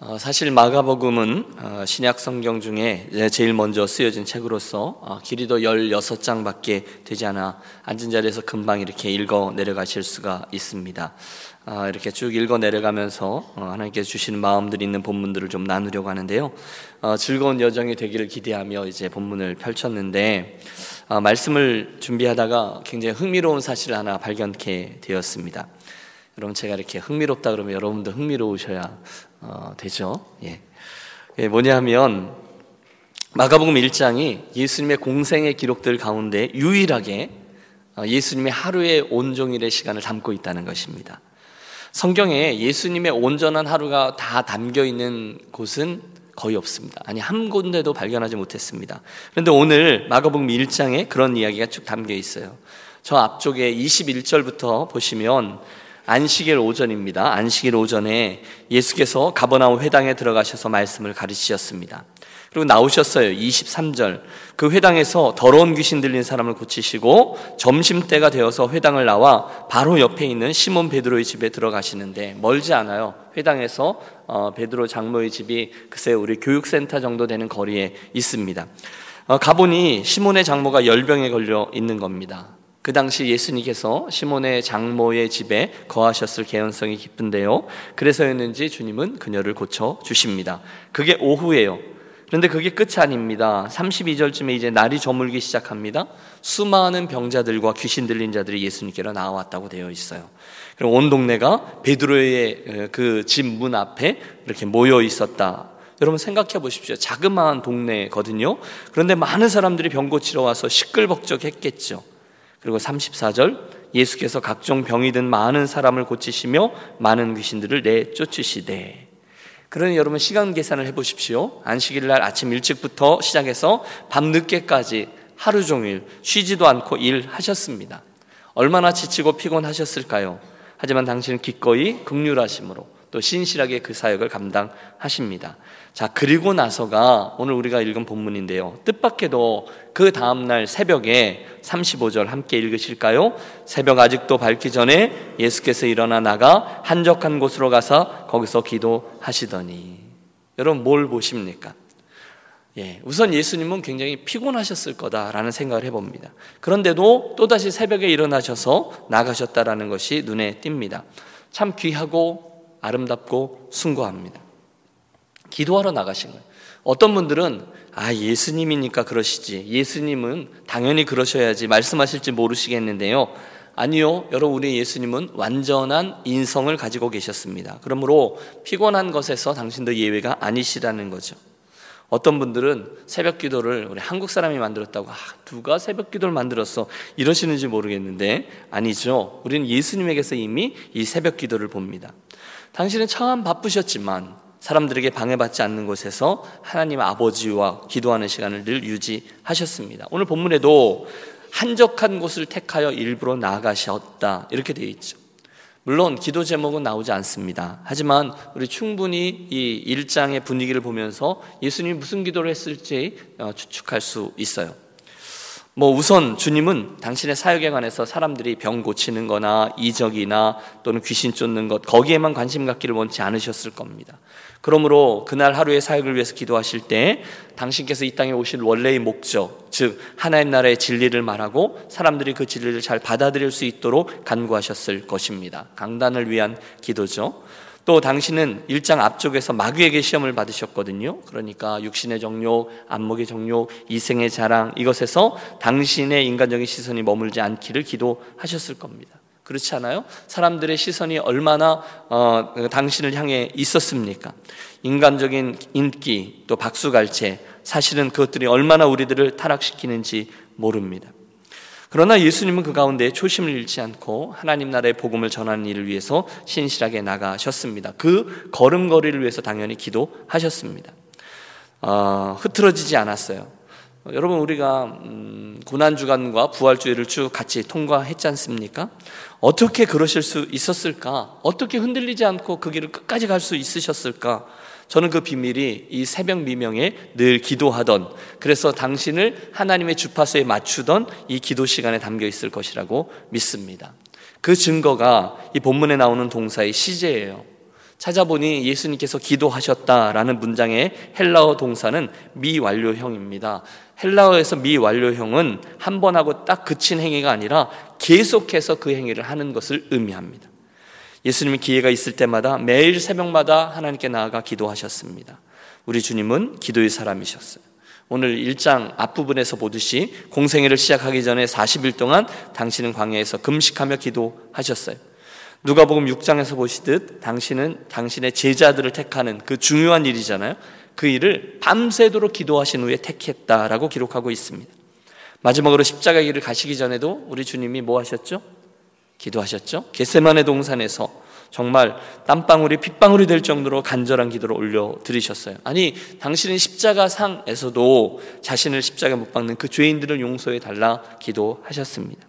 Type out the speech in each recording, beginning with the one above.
어, 사실 마가복음은 어, 신약 성경 중에 제일 먼저 쓰여진 책으로서 어, 길이도 16장밖에 되지 않아 앉은 자리에서 금방 이렇게 읽어 내려가실 수가 있습니다. 이렇게 쭉 읽어 내려가면서 하나님께서 주시는 마음들이 있는 본문들을 좀 나누려고 하는데요. 즐거운 여정이 되기를 기대하며 이제 본문을 펼쳤는데 말씀을 준비하다가 굉장히 흥미로운 사실을 하나 발견케 되었습니다. 여러분 제가 이렇게 흥미롭다 그러면 여러분도 흥미로우셔야 어, 되죠. 예. 예, 뭐냐면 마가복음 1장이 예수님의 공생의 기록들 가운데 유일하게 어, 예수님의 하루의 온종일의 시간을 담고 있다는 것입니다. 성경에 예수님의 온전한 하루가 다 담겨 있는 곳은 거의 없습니다. 아니, 한 군데도 발견하지 못했습니다. 그런데 오늘 마가복음 1장에 그런 이야기가 쭉 담겨 있어요. 저 앞쪽에 21절부터 보시면 안식일 오전입니다. 안식일 오전에 예수께서 가버나움 회당에 들어가셔서 말씀을 가르치셨습니다. 그리고 나오셨어요. 23절. 그 회당에서 더러운 귀신 들린 사람을 고치시고 점심 때가 되어서 회당을 나와 바로 옆에 있는 시몬 베드로의 집에 들어가시는데 멀지 않아요. 회당에서 어, 베드로 장로의 집이 글쎄 우리 교육센터 정도 되는 거리에 있습니다. 어, 가보니 시몬의 장모가 열병에 걸려 있는 겁니다. 그 당시 예수님께서 시몬의 장모의 집에 거하셨을 개연성이 깊은데요. 그래서였는지 주님은 그녀를 고쳐 주십니다. 그게 오후예요. 그런데 그게 끝이 아닙니다. 32절쯤에 이제 날이 저물기 시작합니다. 수많은 병자들과 귀신 들린 자들이 예수님께로 나왔다고 되어 있어요. 그럼 온 동네가 베드로의 그 집 문 앞에 이렇게 모여 있었다. 여러분 생각해 보십시오. 자그마한 동네거든요. 그런데 많은 사람들이 병 고치러 와서 시끌벅적했겠죠. 그리고 34절 예수께서 각종 병이 든 많은 사람을 고치시며 많은 귀신들을 내쫓으시되 그러니 여러분 시간 계산을 해 보십시오. 안식일 날 아침 일찍부터 시작해서 밤 늦게까지 하루 종일 쉬지도 않고 일하셨습니다. 얼마나 지치고 피곤하셨을까요? 하지만 당신은 기꺼이 극률하심으로 또 신실하게 그 사역을 감당하십니다. 자, 그리고 나서가 오늘 우리가 읽은 본문인데요. 뜻밖에도 그 다음날 새벽에 35절 함께 읽으실까요? 새벽 아직도 밝기 전에 예수께서 일어나 나가 한적한 곳으로 가서 거기서 기도하시더니. 여러분, 뭘 보십니까? 예, 우선 예수님은 굉장히 피곤하셨을 거다라는 생각을 해봅니다. 그런데도 또다시 새벽에 일어나셔서 나가셨다라는 것이 눈에 띕니다. 참 귀하고 아름답고 숭고합니다. 기도하러 나가신 거예요. 어떤 분들은 아 예수님이니까 그러시지 예수님은 당연히 그러셔야지 말씀하실지 모르시겠는데요. 아니요, 여러분 우리 예수님은 완전한 인성을 가지고 계셨습니다. 그러므로 피곤한 것에서 당신도 예외가 아니시라는 거죠. 어떤 분들은 새벽 기도를 우리 한국 사람이 만들었다고 아, 누가 새벽 기도를 만들었어 이러시는지 모르겠는데 아니죠. 우리는 예수님에게서 이미 이 새벽 기도를 봅니다. 당신은 참 바쁘셨지만 사람들에게 방해받지 않는 곳에서 하나님 아버지와 기도하는 시간을 늘 유지하셨습니다. 오늘 본문에도 한적한 곳을 택하여 일부러 나아가셨다. 이렇게 되어 있죠. 물론 기도 제목은 나오지 않습니다. 하지만 우리 충분히 이 일장의 분위기를 보면서 예수님이 무슨 기도를 했을지 어, 추측할 수 있어요. 뭐 우선 주님은 당신의 사역에 관해서 사람들이 병 고치는 거나 이적이나 또는 귀신 쫓는 것 거기에만 관심 갖기를 원치 않으셨을 겁니다. 그러므로 그날 하루의 사역을 위해서 기도하실 때 당신께서 이 땅에 오실 원래의 목적, 즉 하나님 나라의 진리를 말하고 사람들이 그 진리를 잘 받아들일 수 있도록 간구하셨을 것입니다. 강단을 위한 기도죠. 또 당신은 일장 앞쪽에서 마귀에게 시험을 받으셨거든요. 그러니까 육신의 정욕, 안목의 정욕, 이생의 자랑 이것에서 당신의 인간적인 시선이 머물지 않기를 기도하셨을 겁니다. 그렇지 않아요? 사람들의 시선이 얼마나 어, 당신을 향해 있었습니까? 인간적인 인기 또 박수갈채 사실은 그것들이 얼마나 우리들을 타락시키는지 모릅니다. 그러나 예수님은 그 가운데 초심을 잃지 않고 하나님 나라의 복음을 전하는 일을 위해서 신실하게 나가셨습니다. 그 걸음걸이를 위해서 당연히 기도하셨습니다. 어, 흐트러지지 않았어요. 여러분 우리가 음, 고난 주간과 부활 주일을 쭉 같이 통과했지 않습니까? 어떻게 그러실 수 있었을까? 어떻게 흔들리지 않고 그 길을 끝까지 갈 수 있으셨을까? 저는 그 비밀이 이 새벽 미명에 늘 기도하던 그래서 당신을 하나님의 주파수에 맞추던 이 기도 시간에 담겨 있을 것이라고 믿습니다. 그 증거가 이 본문에 나오는 동사의 시제예요. 찾아보니 예수님께서 기도하셨다라는 문장의 헬라어 동사는 미완료형입니다. 헬라어에서 미완료형은 한 번 하고 딱 그친 행위가 아니라 계속해서 그 행위를 하는 것을 의미합니다. 예수님이 기회가 있을 때마다 매일 새벽마다 하나님께 나아가 기도하셨습니다. 우리 주님은 기도의 사람이셨어요. 오늘 1장 앞부분에서 보듯이 공생애를 시작하기 전에 40일 동안 당신은 광야에서 금식하며 기도하셨어요. 누가복음 6장에서 보시듯 당신은 당신의 제자들을 택하는 그 중요한 일이잖아요. 그 일을 밤새도록 기도하신 후에 택했다라고 기록하고 있습니다. 마지막으로 십자가 길을 가시기 전에도 우리 주님이 뭐 하셨죠? 기도하셨죠? 겟세만의 동산에서 정말 땀방울이 핏방울이 될 정도로 간절한 기도를 올려 드리셨어요. 아니, 당신은 십자가 상에서도 자신을 십자가 못 박는 그 죄인들을 용서해 달라 기도하셨습니다.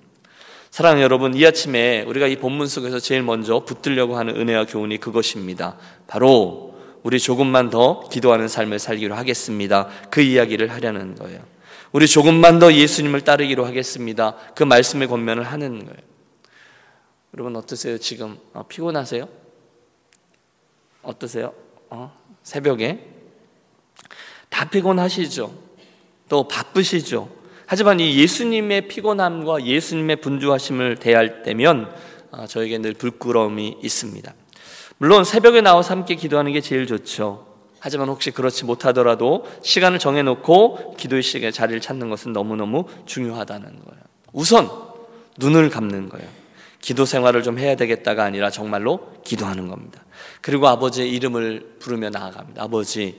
사랑하는 여러분, 이 아침에 우리가 이 본문 속에서 제일 먼저 붙들려고 하는 은혜와 교훈이 그것입니다. 바로 우리 조금만 더 기도하는 삶을 살기로 하겠습니다. 그 이야기를 하려는 거예요. 우리 조금만 더 예수님을 따르기로 하겠습니다. 그 말씀의 권면을 하는 거예요. 여러분 어떠세요? 지금 어, 피곤하세요? 어떠세요? 어? 새벽에 다 피곤하시죠? 또 바쁘시죠? 하지만 이 예수님의 피곤함과 예수님의 분주하심을 대할 때면 어, 저에게 늘 부끄러움이 있습니다. 물론 새벽에 나와서 함께 기도하는 게 제일 좋죠. 하지만 혹시 그렇지 못하더라도 시간을 정해놓고 기도의 시간에 자리를 찾는 것은 너무너무 중요하다는 거예요. 우선 눈을 감는 거예요. 기도 생활을 좀 해야 되겠다가 아니라 정말로 기도하는 겁니다. 그리고 아버지의 이름을 부르며 나아갑니다. 아버지.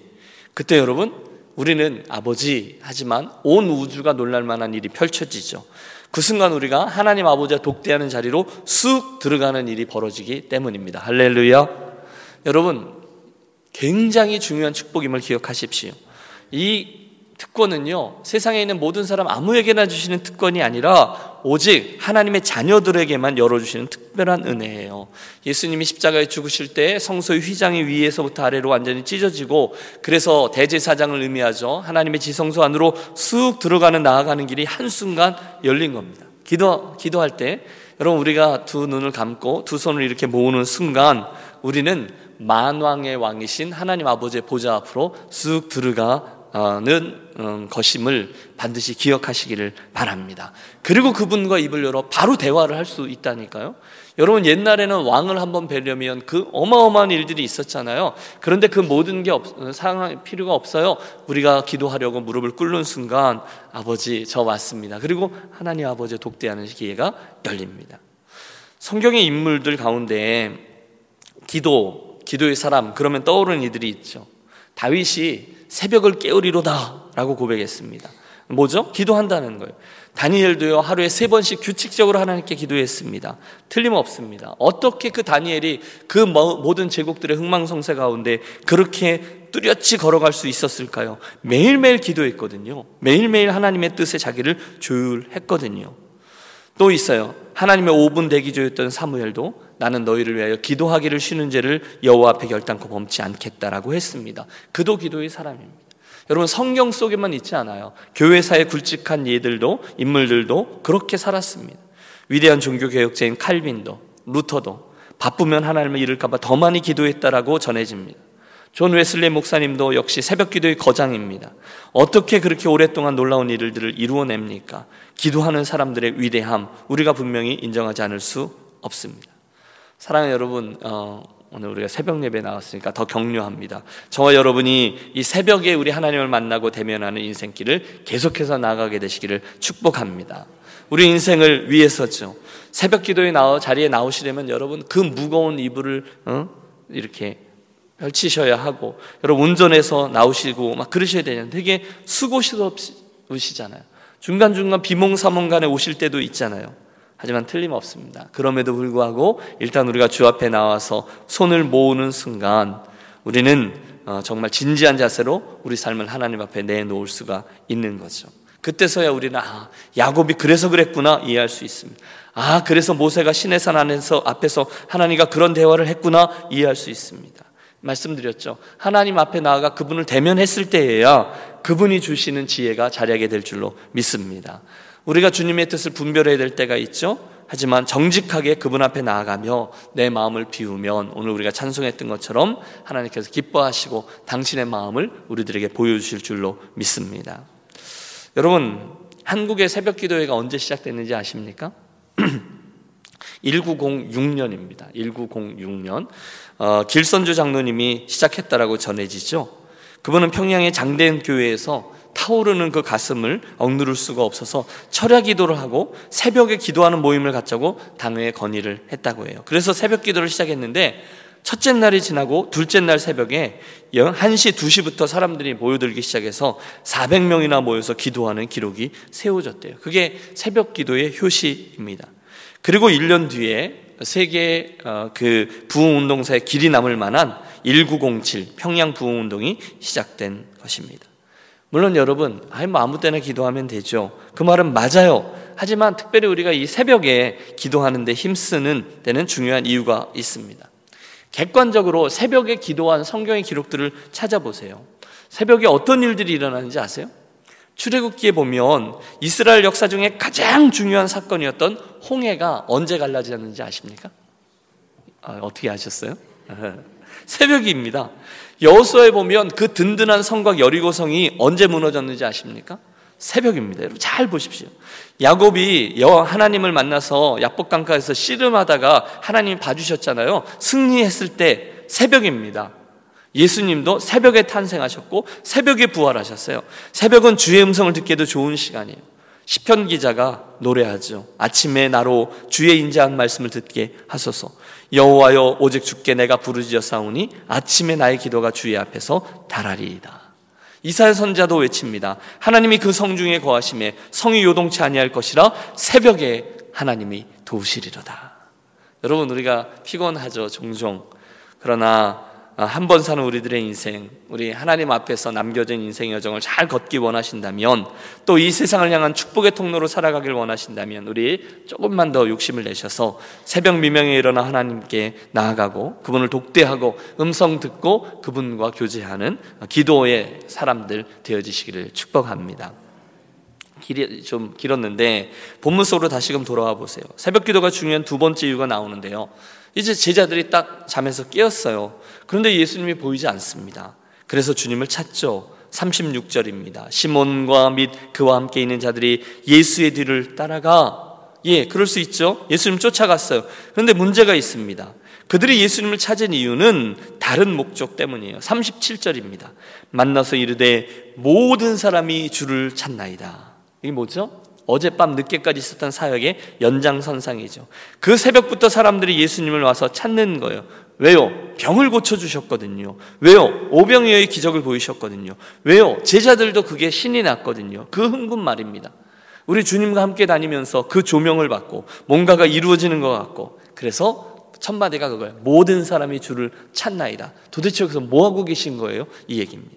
그때 여러분, 우리는 아버지 하지만 온 우주가 놀랄 만한 일이 펼쳐지죠. 그 순간 우리가 하나님 아버지와 독대하는 자리로 쑥 들어가는 일이 벌어지기 때문입니다. 할렐루야. 여러분, 굉장히 중요한 축복임을 기억하십시오. 이 특권은요, 세상에 있는 모든 사람 아무에게나 주시는 특권이 아니라 오직 하나님의 자녀들에게만 열어주시는 특별한 은혜예요. 예수님이 십자가에 죽으실 때 성소의 휘장이 위에서부터 아래로 완전히 찢어지고 그래서 대제사장을 의미하죠. 하나님의 지성소 안으로 쑥 들어가는 나아가는 길이 한순간 열린 겁니다. 기도, 기도할 때 여러분 우리가 두 눈을 감고 두 손을 이렇게 모으는 순간 우리는 만왕의 왕이신 하나님 아버지의 보좌 앞으로 쑥 들어가 는 음, 것임을 반드시 기억하시기를 바랍니다. 그리고 그분과 입을 열어 바로 대화를 할 수 있다니까요. 여러분 옛날에는 왕을 한번 뵈려면 그 어마어마한 일들이 있었잖아요. 그런데 그 모든 게 없, 상황 필요가 없어요. 우리가 기도하려고 무릎을 꿇는 순간 아버지 저 왔습니다. 그리고 하나님 아버지 독대하는 기회가 열립니다. 성경의 인물들 가운데 기도, 기도의 사람 그러면 떠오르는 이들이 있죠. 다윗이 새벽을 깨우리로다 라고 고백했습니다. 뭐죠? 기도한다는 거예요. 다니엘도요, 하루에 세 번씩 규칙적으로 하나님께 기도했습니다. 틀림없습니다. 어떻게 그 다니엘이 그 모든 제국들의 흥망성쇠 가운데 그렇게 뚜렷이 걸어갈 수 있었을까요? 매일매일 기도했거든요. 매일매일 하나님의 뜻에 자기를 조율했거든요. 또 있어요. 하나님의 5분 대기조였던 사무엘도 나는 너희를 위하여 기도하기를 쉬는 죄를 여호와 앞에 결단코 범치 않겠다라고 했습니다. 그도 기도의 사람입니다. 여러분 성경 속에만 있지 않아요. 교회사에 굵직한 예들도 인물들도 그렇게 살았습니다. 위대한 종교 개혁자인 칼빈도 루터도 바쁘면 하나님을 잃을까봐 더 많이 기도했다라고 전해집니다. 존 웨슬리 목사님도 역시 새벽 기도의 거장입니다. 어떻게 그렇게 오랫동안 놀라운 일들을 이루어냅니까? 기도하는 사람들의 위대함, 우리가 분명히 인정하지 않을 수 없습니다. 사랑하는 여러분, 어, 오늘 우리가 새벽 예배 나왔으니까 더 격려합니다. 저와 여러분이 이 새벽에 우리 하나님을 만나고 대면하는 인생길을 계속해서 나가게 되시기를 축복합니다. 우리 인생을 위해서죠. 새벽 기도에 나와 자리에 나오시려면 여러분 그 무거운 이불을 어? 이렇게 펼치셔야 하고 여러분 운전해서 나오시고 막 그러셔야 되는데 되게 수고스럽으시잖아요. 중간중간 비몽사몽간에 오실 때도 있잖아요. 하지만 틀림없습니다. 그럼에도 불구하고 일단 우리가 주 앞에 나와서 손을 모으는 순간 우리는 어, 정말 진지한 자세로 우리 삶을 하나님 앞에 내놓을 수가 있는 거죠. 그때서야 우리는 아, 야곱이 그래서 그랬구나 이해할 수 있습니다. 아, 그래서 모세가 신의 산 안에서 앞에서 하나님과 그런 대화를 했구나 이해할 수 있습니다. 말씀드렸죠. 하나님 앞에 나아가 그분을 대면했을 때에야 그분이 주시는 지혜가 자리하게 될 줄로 믿습니다. 우리가 주님의 뜻을 분별해야 될 때가 있죠. 하지만 정직하게 그분 앞에 나아가며 내 마음을 비우면 오늘 우리가 찬송했던 것처럼 하나님께서 기뻐하시고 당신의 마음을 우리들에게 보여주실 줄로 믿습니다. 여러분, 한국의 새벽 기도회가 언제 시작됐는지 아십니까? 1906년입니다. 1906년. 어, 길선주 장로님이 시작했다라고 전해지죠. 그분은 평양의 장대현 교회에서 타오르는 그 가슴을 억누를 수가 없어서 철야 기도를 하고 새벽에 기도하는 모임을 갖자고 당회에 건의를 했다고 해요. 그래서 새벽 기도를 시작했는데 첫째 날이 지나고 둘째 날 새벽에 1시, 2시부터 사람들이 모여들기 시작해서 400명이나 모여서 기도하는 기록이 세워졌대요. 그게 새벽 기도의 효시입니다. 그리고 1년 뒤에 세계 어, 그 부흥운동사의 길이 남을 만한 1907 평양 부흥운동이 시작된 것입니다. 물론 여러분, 아이 뭐 아무 때나 기도하면 되죠. 그 말은 맞아요. 하지만 특별히 우리가 이 새벽에 기도하는데 힘쓰는 데는 중요한 이유가 있습니다. 객관적으로 새벽에 기도한 성경의 기록들을 찾아보세요. 새벽에 어떤 일들이 일어나는지 아세요? 출애굽기에 보면 이스라엘 역사 중에 가장 중요한 사건이었던 홍해가 언제 갈라졌는지 아십니까? 아, 어떻게 아셨어요? 새벽입니다. 여호수아에 보면 그 든든한 성곽 여리고성이 언제 무너졌는지 아십니까? 새벽입니다. 여러분 잘 보십시오. 야곱이 여 하나님을 만나서 야복강가에서 씨름하다가 하나님이 봐주셨잖아요. 승리했을 때 새벽입니다. 예수님도 새벽에 탄생하셨고 새벽에 부활하셨어요. 새벽은 주의 음성을 듣기에도 좋은 시간이에요. 시편 기자가 노래하죠. 아침에 나로 주의 인자한 말씀을 듣게 하소서. 여호와여 오직 주께 내가 부르짖었사오니 아침에 나의 기도가 주의 앞에서 달하리이다. 이사야 선자도 외칩니다. 하나님이 그 성중에 거하심에 성이 요동치 아니할 것이라 새벽에 하나님이 도우시리로다. 여러분 우리가 피곤하죠 종종. 그러나 아, 한 번 사는 우리들의 인생, 우리 하나님 앞에서 남겨진 인생 여정을 잘 걷기 원하신다면, 또 이 세상을 향한 축복의 통로로 살아가길 원하신다면, 우리 조금만 더 욕심을 내셔서 새벽 미명에 일어나 하나님께 나아가고, 그분을 독대하고, 음성 듣고, 그분과 교제하는 기도의 사람들 되어지시기를 축복합니다. 길이 좀 길었는데, 본문 속으로 다시금 돌아와 보세요. 새벽 기도가 중요한 두 번째 이유가 나오는데요. 이제 제자들이 딱 잠에서 깨었어요. 그런데 예수님이 보이지 않습니다. 그래서 주님을 찾죠. 36절입니다. 시몬과 및 그와 함께 있는 자들이 예수의 뒤를 따라가 예, 그럴 수 있죠. 예수님 쫓아갔어요. 그런데 문제가 있습니다. 그들이 예수님을 찾은 이유는 다른 목적 때문이에요. 37절입니다. 만나서 이르되 모든 사람이 주를 찾나이다. 이게 뭐죠? 어젯밤 늦게까지 있었던 사역의 연장선상이죠. 그 새벽부터 사람들이 예수님을 와서 찾는 거예요. 왜요? 병을 고쳐주셨거든요. 왜요? 오병이어의 기적을 보이셨거든요. 왜요? 제자들도 그게 신이 났거든요. 그 흥분 말입니다. 우리 주님과 함께 다니면서 그 조명을 받고 뭔가가 이루어지는 것 같고 그래서 첫 마디가 그거예요. 모든 사람이 주를 찾나이다. 도대체 여기서 뭐 하고 계신 거예요? 이 얘기입니다.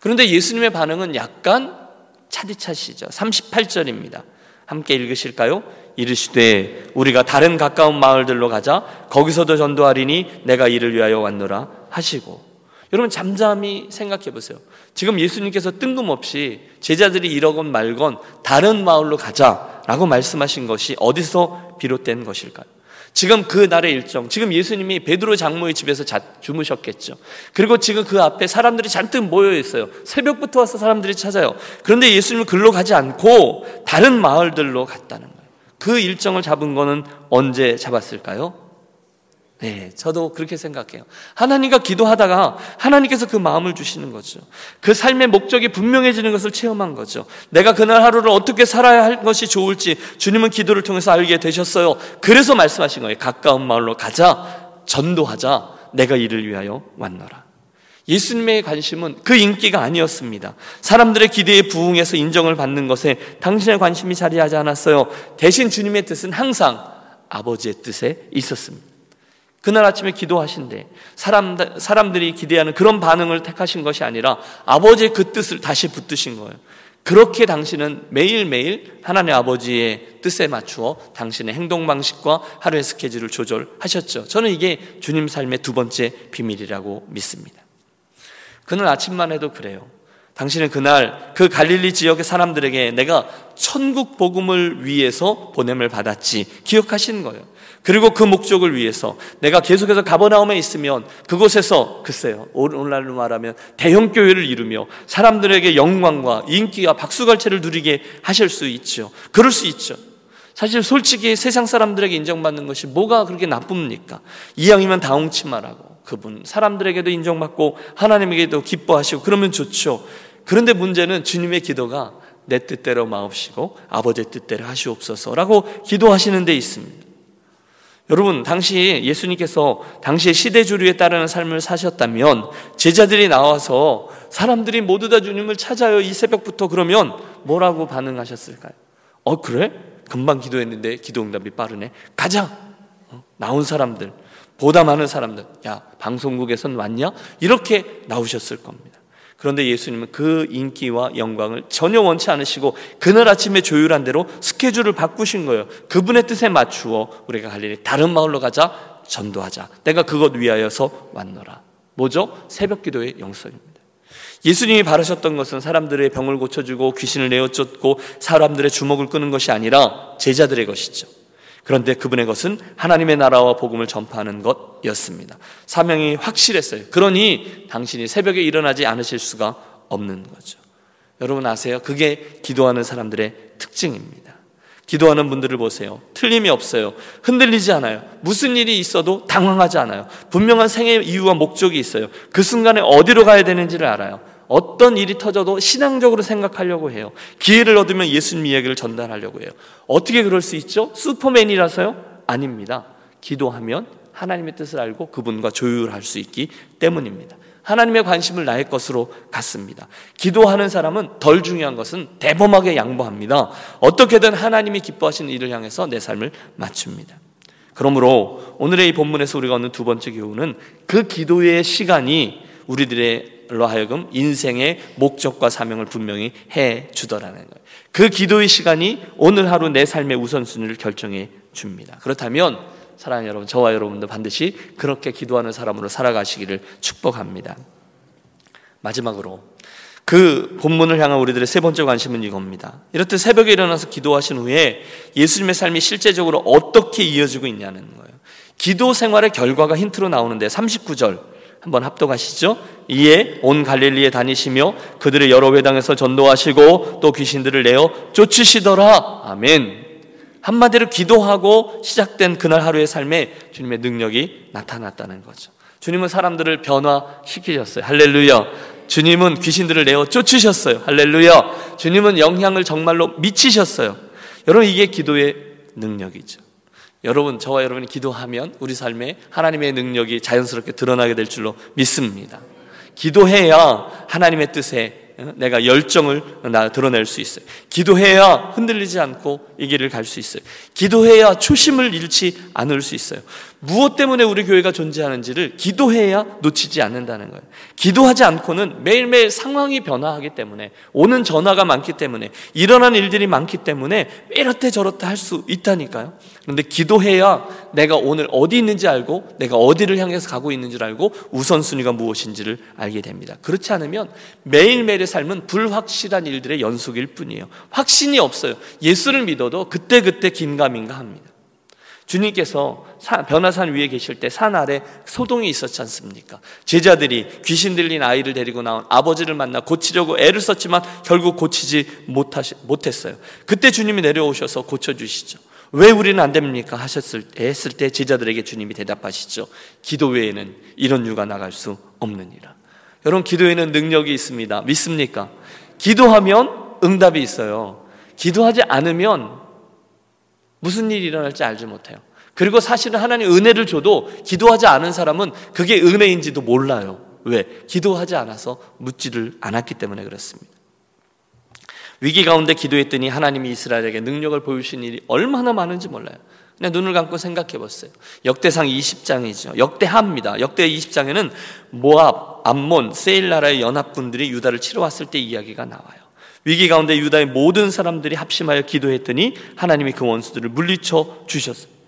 그런데 예수님의 반응은 약간 차디차시죠. 38절입니다. 함께 읽으실까요? 이르시되 우리가 다른 가까운 마을들로 가자 거기서도 전도하리니 내가 이를 위하여 왔노라 하시고 여러분 잠잠히 생각해 보세요. 지금 예수님께서 뜬금없이 제자들이 이러건 말건 다른 마을로 가자라고 말씀하신 것이 어디서 비롯된 것일까요? 지금 그 날의 일정, 지금 예수님이 베드로 장모의 집에서 자, 주무셨겠죠. 그리고 지금 그 앞에 사람들이 잔뜩 모여 있어요. 새벽부터 와서 사람들이 찾아요. 그런데 예수님은 글로 가지 않고 다른 마을들로 갔다는 거예요. 그 일정을 잡은 거는 언제 잡았을까요? 네, 저도 그렇게 생각해요. 하나님과 기도하다가 하나님께서 그 마음을 주시는 거죠. 그 삶의 목적이 분명해지는 것을 체험한 거죠. 내가 그날 하루를 어떻게 살아야 할 것이 좋을지 주님은 기도를 통해서 알게 되셨어요. 그래서 말씀하신 거예요. 가까운 마을로 가자, 전도하자, 내가 이를 위하여 왔노라. 예수님의 관심은 그 인기가 아니었습니다. 사람들의 기대에 부응해서 인정을 받는 것에 당신의 관심이 자리하지 않았어요. 대신 주님의 뜻은 항상 아버지의 뜻에 있었습니다. 그날 아침에 기도하신데 사람, 사람들이 기대하는 그런 반응을 택하신 것이 아니라 아버지의 그 뜻을 다시 붙드신 거예요. 그렇게 당신은 매일매일 하나님 아버지의 뜻에 맞추어 당신의 행동 방식과 하루의 스케줄을 조절하셨죠. 저는 이게 주님 삶의 두 번째 비밀이라고 믿습니다. 그날 아침만 해도 그래요. 당신은 그날 그 갈릴리 지역의 사람들에게 내가 천국 복음을 위해서 보냄을 받았지 기억하시는 거예요. 그리고 그 목적을 위해서 내가 계속해서 가버나움에 있으면 그곳에서 글쎄요 오늘날로 말하면 대형 교회를 이루며 사람들에게 영광과 인기와 박수갈채를 누리게 하실 수 있죠. 그럴 수 있죠. 사실 솔직히 세상 사람들에게 인정받는 것이 뭐가 그렇게 나쁩니까? 이왕이면 다홍치마라고 그분 사람들에게도 인정받고 하나님에게도 기뻐하시고 그러면 좋죠. 그런데 문제는 주님의 기도가 내 뜻대로 마옵시고 아버지의 뜻대로 하시옵소서라고 기도하시는 데 있습니다. 여러분, 당시 예수님께서 당시의 시대 주류에 따르는 삶을 사셨다면 제자들이 나와서 사람들이 모두 다 주님을 찾아요. 이 새벽부터 그러면 뭐라고 반응하셨을까요? 어, 그래? 금방 기도했는데 기도 응답이 빠르네. 가자! 어, 나온 사람들, 보다 많은 사람들, 야, 방송국에선 왔냐? 이렇게 나오셨을 겁니다. 그런데 예수님은 그 인기와 영광을 전혀 원치 않으시고 그날 아침에 조율한 대로 스케줄을 바꾸신 거예요. 그분의 뜻에 맞추어 우리가 갈 일이 다른 마을로 가자 전도하자. 내가 그것 위하여서 왔노라. 뭐죠? 새벽 기도의 영성입니다. 예수님이 바라셨던 것은 사람들의 병을 고쳐주고 귀신을 내어쫓고 사람들의 주목을 끄는 것이 아니라 제자들의 것이죠. 그런데 그분의 것은 하나님의 나라와 복음을 전파하는 것이었습니다. 사명이 확실했어요. 그러니 당신이 새벽에 일어나지 않으실 수가 없는 거죠. 여러분 아세요? 그게 기도하는 사람들의 특징입니다. 기도하는 분들을 보세요. 틀림이 없어요. 흔들리지 않아요. 무슨 일이 있어도 당황하지 않아요. 분명한 생의 이유와 목적이 있어요. 그 순간에 어디로 가야 되는지를 알아요. 어떤 일이 터져도 신앙적으로 생각하려고 해요. 기회를 얻으면 예수님 이야기를 전달하려고 해요. 어떻게 그럴 수 있죠? 슈퍼맨이라서요? 아닙니다. 기도하면 하나님의 뜻을 알고 그분과 조율할 수 있기 때문입니다. 하나님의 관심을 나의 것으로 갖습니다. 기도하는 사람은 덜 중요한 것은 대범하게 양보합니다. 어떻게든 하나님이 기뻐하시는 일을 향해서 내 삶을 맞춥니다. 그러므로 오늘의 이 본문에서 우리가 얻는 두 번째 교훈은 그 기도의 시간이 우리들의 로 하여금 인생의 목적과 사명을 분명히 해 주더라는 거예요. 그 기도의 시간이 오늘 하루 내 삶의 우선순위를 결정해 줍니다. 그렇다면 사랑하는 여러분, 저와 여러분도 반드시 그렇게 기도하는 사람으로 살아가시기를 축복합니다. 마지막으로 그 본문을 향한 우리들의 세 번째 관심은 이겁니다. 이렇듯 새벽에 일어나서 기도하신 후에 예수님의 삶이 실제적으로 어떻게 이어지고 있냐는 거예요. 기도 생활의 결과가 힌트로 나오는데 39절 한번 합독하시죠. 이에 온 갈릴리에 다니시며 그들의 여러 회당에서 전도하시고 또 귀신들을 내어 쫓으시더라. 아멘. 한마디로 기도하고 시작된 그날 하루의 삶에 주님의 능력이 나타났다는 거죠. 주님은 사람들을 변화시키셨어요. 할렐루야. 주님은 귀신들을 내어 쫓으셨어요. 할렐루야. 주님은 영향을 정말로 미치셨어요. 여러분 이게 기도의 능력이죠. 여러분, 저와 여러분이 기도하면 우리 삶에 하나님의 능력이 자연스럽게 드러나게 될 줄로 믿습니다. 기도해야 하나님의 뜻에 어, 내가 열정을 나 드러낼 수 있어요. 기도해야 흔들리지 않고 이 길을 갈 수 있어요. 기도해야 초심을 잃지 않을 수 있어요. 무엇 때문에 우리 교회가 존재하는지를 기도해야 놓치지 않는다는 거예요. 기도하지 않고는 매일매일 상황이 변화하기 때문에 오는 전화가 많기 때문에 일어난 일들이 많기 때문에 이렇다 저렇다 할 수 있다니까요. 그런데 기도해야 내가 오늘 어디 있는지 알고 내가 어디를 향해서 가고 있는지를 알고 우선순위가 무엇인지를 알게 됩니다. 그렇지 않으면 매일매일의 삶은 불확실한 일들의 연속일 뿐이에요. 확신이 없어요. 예수를 믿어도 그때그때 긴가민가 합니다. 주님께서 변화산 위에 계실 때 산 아래 소동이 있었지 않습니까? 제자들이 귀신 들린 아이를 데리고 나온 아버지를 만나 고치려고 애를 썼지만 결국 고치지 못하시, 못했어요. 그때 주님이 내려오셔서 고쳐주시죠. 왜 우리는 안 됩니까? 하셨을 때, 했을 때 제자들에게 주님이 대답하시죠. 기도 외에는 이런 유가 나갈 수 없느니라. 여러분, 기도에는 능력이 있습니다. 믿습니까? 기도하면 응답이 있어요. 기도하지 않으면 무슨 일이 일어날지 알지 못해요. 그리고 사실은 하나님 은혜를 줘도 기도하지 않은 사람은 그게 은혜인지도 몰라요. 왜? 기도하지 않아서 묻지를 않았기 때문에 그렇습니다. 위기 가운데 기도했더니 하나님이 이스라엘에게 능력을 보여주신 일이 얼마나 많은지 몰라요. 그냥 눈을 감고 생각해 봤어요. 역대상 20장이죠. 역대하입니다. 역대 20장에는 모압, 암몬, 세일 나라의 연합군들이 유다를 치러 왔을 때 이야기가 나와요. 위기 가운데 유다의 모든 사람들이 합심하여 기도했더니 하나님이 그 원수들을 물리쳐 주셨어요.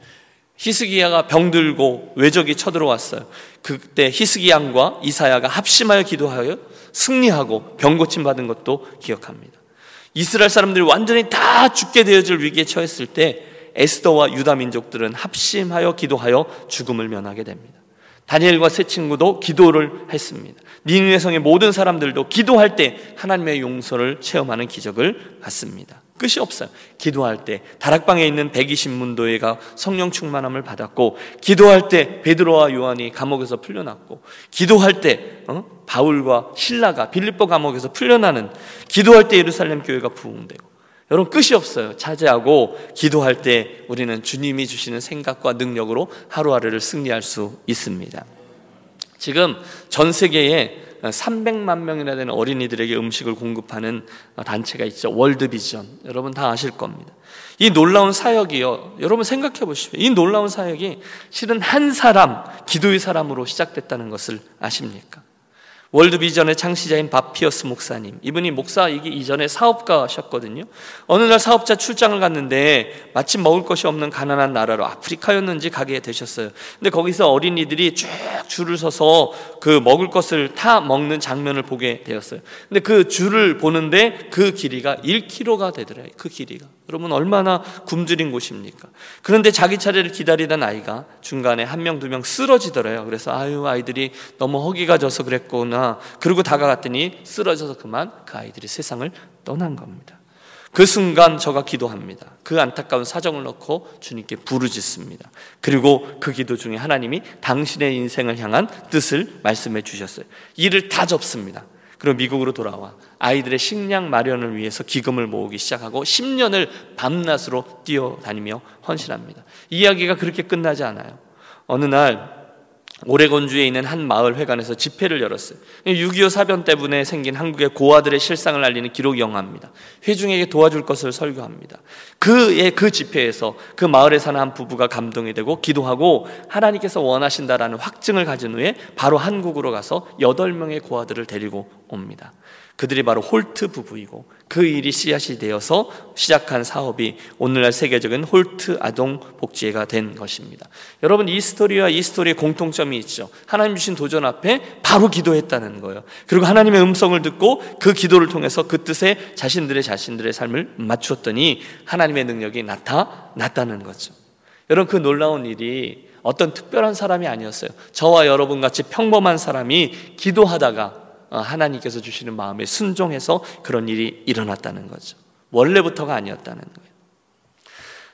히스기야가 병들고 외적이 쳐들어왔어요. 그때 히스기양과 이사야가 합심하여 기도하여 승리하고 병 고침 받은 것도 기억합니다. 이스라엘 사람들이 완전히 다 죽게 되어질 위기에 처했을 때 에스더와 유다 민족들은 합심하여 기도하여 죽음을 면하게 됩니다. 다니엘과 세 친구도 기도를 했습니다. 니느웨 성의 모든 사람들도 기도할 때 하나님의 용서를 체험하는 기적을 받습니다. 끝이 없어요. 기도할 때 다락방에 있는 120문도회가 성령 충만함을 받았고 기도할 때 베드로와 요한이 감옥에서 풀려났고 기도할 때 어? 바울과 신라가 빌립보 감옥에서 풀려나는 기도할 때 예루살렘 교회가 부흥되고 여러분 끝이 없어요. 차지하고 기도할 때 우리는 주님이 주시는 생각과 능력으로 하루하루를 승리할 수 있습니다. 지금 전 세계에 300만 명이나 되는 어린이들에게 음식을 공급하는 단체가 있죠. 월드비전. 여러분 다 아실 겁니다. 이 놀라운 사역이요. 여러분 생각해 보십시오. 이 놀라운 사역이 실은 한 사람, 기도의 사람으로 시작됐다는 것을 아십니까? 월드비전의 창시자인 밥 피어스 목사님. 이분이 목사이기 이전에 사업가셨거든요. 어느 날 사업자 출장을 갔는데 마침 먹을 것이 없는 가난한 나라로 아프리카였는지 가게 되셨어요. 근데 거기서 어린이들이 쭉 줄을 서서 그 먹을 것을 타 먹는 장면을 보게 되었어요. 근데 그 줄을 보는데 그 길이가 1km가 되더래요. 그 길이가. 여러분 얼마나 굶주린 곳입니까? 그런데 자기 차례를 기다리던 아이가 중간에 한 명, 두 명 쓰러지더래요. 그래서 아유, 아이들이 너무 허기가 져서 그랬구나. 그리고 다가갔더니 쓰러져서 그만 그 아이들이 세상을 떠난 겁니다. 그 순간 저가 기도합니다. 그 안타까운 사정을 놓고 주님께 부르짖습니다. 그리고 그 기도 중에 하나님이 당신의 인생을 향한 뜻을 말씀해 주셨어요. 일을 다 접습니다. 그리고 미국으로 돌아와 아이들의 식량 마련을 위해서 기금을 모으기 시작하고 10년을 밤낮으로 뛰어다니며 헌신합니다. 이야기가 그렇게 끝나지 않아요. 어느 날 오레곤주에 있는 한 마을 회관에서 집회를 열었어요. 6.25 사변 때문에 생긴 한국의 고아들의 실상을 알리는 기록 영화입니다. 회중에게 도와줄 것을 설교합니다. 그의 그 집회에서 그 마을에 사는 한 부부가 감동이 되고 기도하고 하나님께서 원하신다라는 확증을 가진 후에 바로 한국으로 가서 8명의 고아들을 데리고 옵니다. 그들이 바로 홀트 부부이고 그 일이 씨앗이 되어서 시작한 사업이 오늘날 세계적인 홀트 아동 복지회가 된 것입니다. 여러분 이 스토리와 이 스토리의 공통점이 있죠. 하나님 주신 도전 앞에 바로 기도했다는 거예요. 그리고 하나님의 음성을 듣고 그 기도를 통해서 그 뜻에 자신들의 자신들의 삶을 맞추었더니 하나님의 능력이 나타났다는 거죠. 여러분 그 놀라운 일이 어떤 특별한 사람이 아니었어요. 저와 여러분 같이 평범한 사람이 기도하다가 어, 하나님께서 주시는 마음에 순종해서 그런 일이 일어났다는 거죠. 원래부터가 아니었다는 거예요.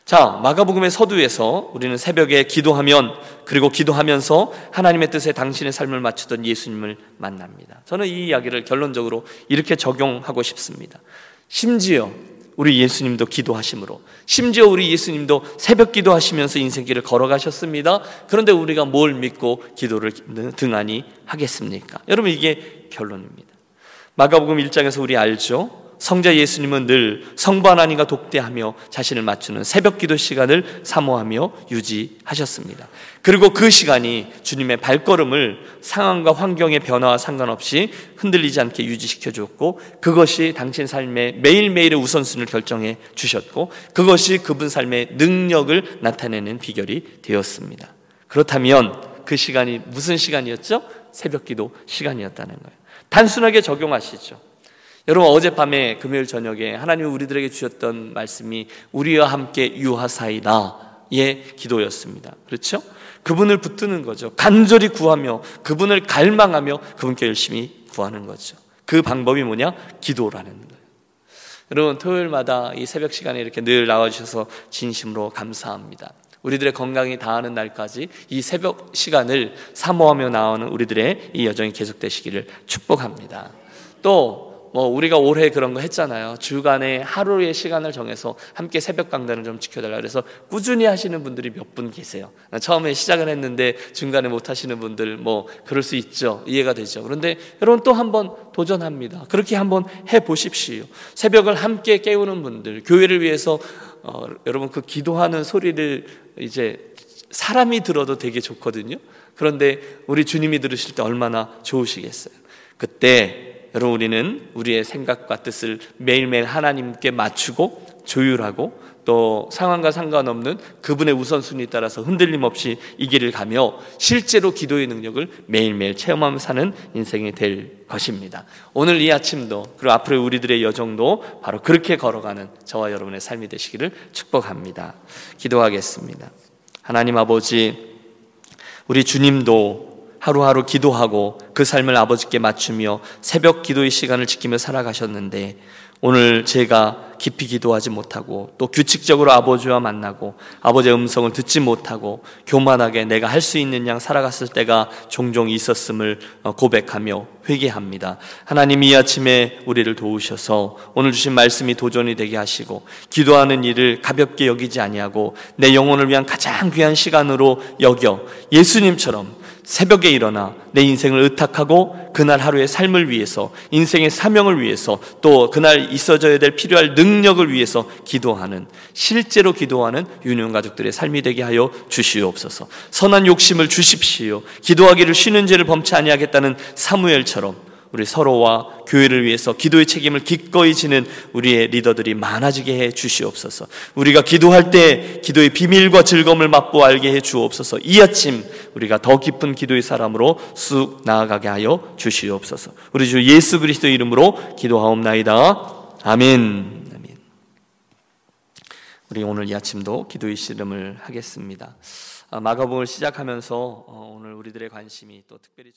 자, 마가복음의 서두에서 우리는 새벽에 기도하면 그리고 기도하면서 하나님의 뜻에 당신의 삶을 맞추던 예수님을 만납니다. 저는 이 이야기를 결론적으로 이렇게 적용하고 싶습니다. 심지어 우리 예수님도 기도하심으로 심지어 우리 예수님도 새벽 기도하시면서 인생길을 걸어가셨습니다. 그런데 우리가 뭘 믿고 기도를 등한히 하겠습니까? 여러분 이게 결론입니다. 마가복음 1장에서 우리 알죠? 성자 예수님은 늘 성부 하나님과 독대하며 자신을 맞추는 새벽 기도 시간을 사모하며 유지하셨습니다. 그리고 그 시간이 주님의 발걸음을 상황과 환경의 변화와 상관없이 흔들리지 않게 유지시켜 주었고 그것이 당신 삶의 매일매일의 우선순위를 결정해 주셨고 그것이 그분 삶의 능력을 나타내는 비결이 되었습니다. 그렇다면 그 시간이 무슨 시간이었죠? 새벽 기도 시간이었다는 거예요. 단순하게 적용하시죠. 여러분 어젯밤에 금요일 저녁에 하나님 우리들에게 주셨던 말씀이 우리와 함께 유하사이다의 기도였습니다. 그렇죠? 그분을 붙드는 거죠. 간절히 구하며 그분을 갈망하며 그분께 열심히 구하는 거죠. 그 방법이 뭐냐? 기도라는 거예요. 여러분 토요일마다 이 새벽 시간에 이렇게 늘 나와 주셔서 진심으로 감사합니다. 우리들의 건강이 다하는 날까지 이 새벽 시간을 사모하며 나오는 우리들의 이 여정이 계속되시기를 축복합니다. 또 뭐 우리가 올해 그런 거 했잖아요. 주간에 하루의 시간을 정해서 함께 새벽 강단을 좀 지켜달라. 그래서 꾸준히 하시는 분들이 몇 분 계세요. 처음에 시작을 했는데 중간에 못 하시는 분들 뭐 그럴 수 있죠. 이해가 되죠. 그런데 여러분 또 한번 도전합니다. 그렇게 한번 해 보십시오. 새벽을 함께 깨우는 분들, 교회를 위해서 어, 여러분 그 기도하는 소리를 이제 사람이 들어도 되게 좋거든요. 그런데 우리 주님이 들으실 때 얼마나 좋으시겠어요. 그때 여러분 우리는 우리의 생각과 뜻을 매일매일 하나님께 맞추고 조율하고 또 상황과 상관없는 그분의 우선순위에 따라서 흔들림 없이 이 길을 가며 실제로 기도의 능력을 매일매일 체험하며 사는 인생이 될 것입니다. 오늘 이 아침도 그리고 앞으로 우리들의 여정도 바로 그렇게 걸어가는 저와 여러분의 삶이 되시기를 축복합니다. 기도하겠습니다. 하나님 아버지, 우리 주님도 하루하루 기도하고 그 삶을 아버지께 맞추며 새벽 기도의 시간을 지키며 살아가셨는데 오늘 제가 깊이 기도하지 못하고 또 규칙적으로 아버지와 만나고 아버지의 음성을 듣지 못하고 교만하게 내가 할 수 있는 양 살아갔을 때가 종종 있었음을 어, 고백하며 회개합니다. 하나님 이 아침에 우리를 도우셔서 오늘 주신 말씀이 도전이 되게 하시고 기도하는 일을 가볍게 여기지 아니하고 내 영혼을 위한 가장 귀한 시간으로 여겨 예수님처럼 새벽에 일어나 내 인생을 의탁하고 그날 하루의 삶을 위해서 인생의 사명을 위해서 또 그날 있어져야 될 필요할 능력을 위해서 기도하는 실제로 기도하는 유년 가족들의 삶이 되게 하여 주시옵소서. 선한 욕심을 주십시오. 기도하기를 쉬는 죄를 범치 아니하겠다는 사무엘처럼 우리 서로와 교회를 위해서 기도의 책임을 기꺼이 지는 우리의 리더들이 많아지게 해 주시옵소서. 우리가 기도할 때 기도의 비밀과 즐거움을 맛보 알게 해 주옵소서. 이 아침 우리가 더 깊은 기도의 사람으로 쑥 나아가게 하여 주시옵소서. 우리 주 예수 그리스도 이름으로 기도하옵나이다. 아멘. 아멘. 우리 오늘 이 아침도 기도의 씨름을 하겠습니다. 아, 마가복음을 시작하면서 어, 오늘 우리들의 관심이 또 특별히